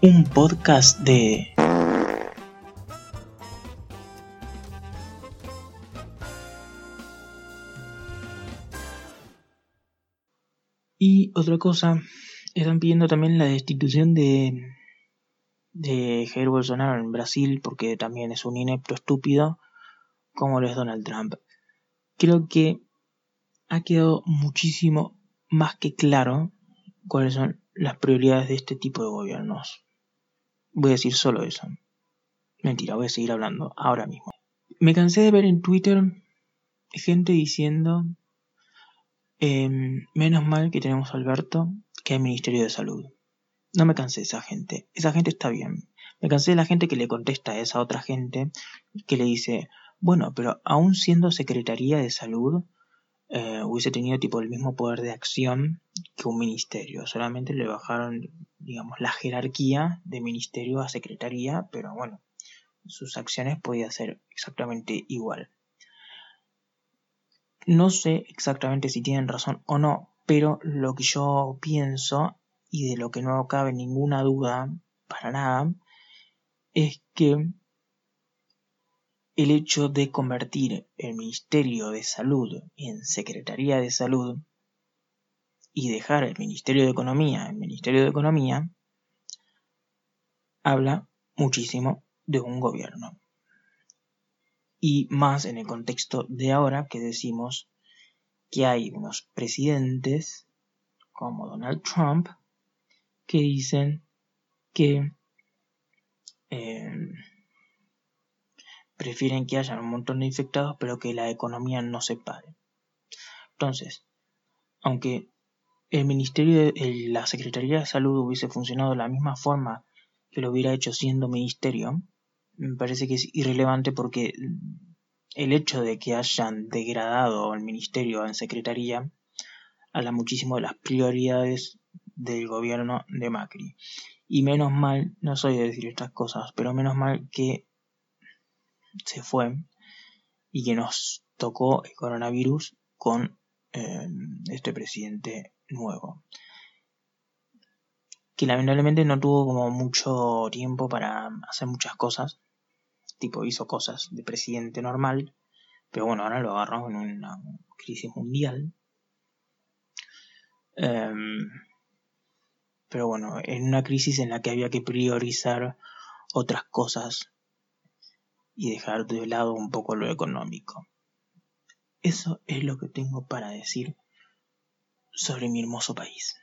un podcast de... Y otra cosa, están pidiendo también la destitución de, de Jair Bolsonaro en Brasil porque también es un inepto estúpido como lo es Donald Trump. Creo que ha quedado muchísimo más que claro cuáles son las prioridades de este tipo de gobiernos. Voy a decir solo eso. Mentira, voy a seguir hablando ahora mismo. Me cansé de ver en Twitter gente diciendo, em, menos mal que tenemos a Alberto que el Ministerio de Salud. No me cansé de esa gente. Esa gente está bien. Me cansé de la gente que le contesta a esa otra gente que le dice, bueno, pero aún siendo Secretaría de Salud, eh, hubiese tenido tipo el mismo poder de acción que un ministerio. Solamente le bajaron, digamos, la jerarquía de ministerio a secretaría, pero bueno, sus acciones podían ser exactamente igual. No sé exactamente si tienen razón o no, pero lo que yo pienso y de lo que no cabe ninguna duda para nada es que el hecho de convertir el Ministerio de Salud en Secretaría de Salud y dejar el Ministerio de Economía en Ministerio de Economía habla muchísimo de un gobierno. Y más en el contexto de ahora que decimos que hay unos presidentes como Donald Trump que dicen que eh, prefieren que haya un montón de infectados pero que la economía no se pare. Entonces, aunque el Ministerio de la Secretaría de Salud hubiese funcionado de la misma forma que lo hubiera hecho siendo ministerio, me parece que es irrelevante porque el hecho de que hayan degradado el ministerio en secretaría habla muchísimo de las prioridades del gobierno de Macri. Y menos mal, no soy de decir estas cosas, pero menos mal que se fue y que nos tocó el coronavirus con em, este presidente nuevo que lamentablemente no tuvo como mucho tiempo para hacer muchas cosas tipo hizo cosas de presidente normal pero bueno ahora lo agarramos en una crisis mundial em, pero bueno en una crisis en la que había que priorizar otras cosas y dejar de lado un poco lo económico. Eso es lo que tengo para decir sobre mi hermoso país.